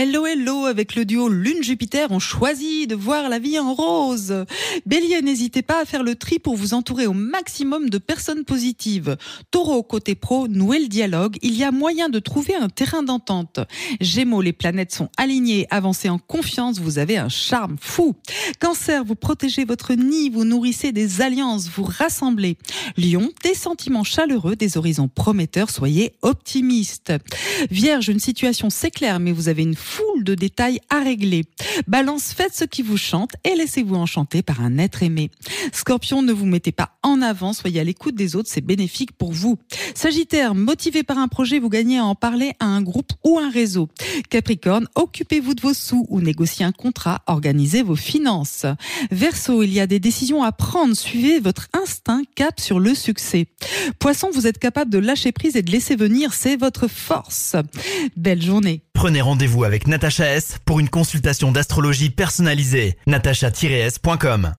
Hello, hello, avec le duo Lune-Jupiter, on choisit de voir la vie en rose. Bélier, n'hésitez pas à faire le tri pour vous entourer au maximum de personnes positives. Taureau, côté pro, nouez le dialogue, il y a moyen de trouver un terrain d'entente. Gémeaux, les planètes sont alignées, avancez en confiance, vous avez un charme fou. Cancer, vous protégez votre nid, vous nourrissez des alliances, vous rassemblez. Lion, des sentiments chaleureux, des horizons prometteurs, soyez optimiste. Vierge, une situation s'éclaire, mais vous avez une foule de détails à régler. Balance, faites ce qui vous chante et laissez-vous enchanter par un être aimé. Scorpion, ne vous mettez pas en avant, soyez à l'écoute des autres, c'est bénéfique pour vous. Sagittaire, motivé par un projet, vous gagnez à en parler à un groupe ou un réseau. Capricorne, occupez-vous de vos sous ou négociez un contrat, organisez vos finances. Verseau, il y a des décisions à prendre, suivez votre instinct, cap sur le succès. Poisson, vous êtes capable de lâcher prise et de laisser venir, c'est votre force. Belle journée. Prenez rendez-vous avec Natacha S pour une consultation d'astrologie personnalisée. natacha-s.com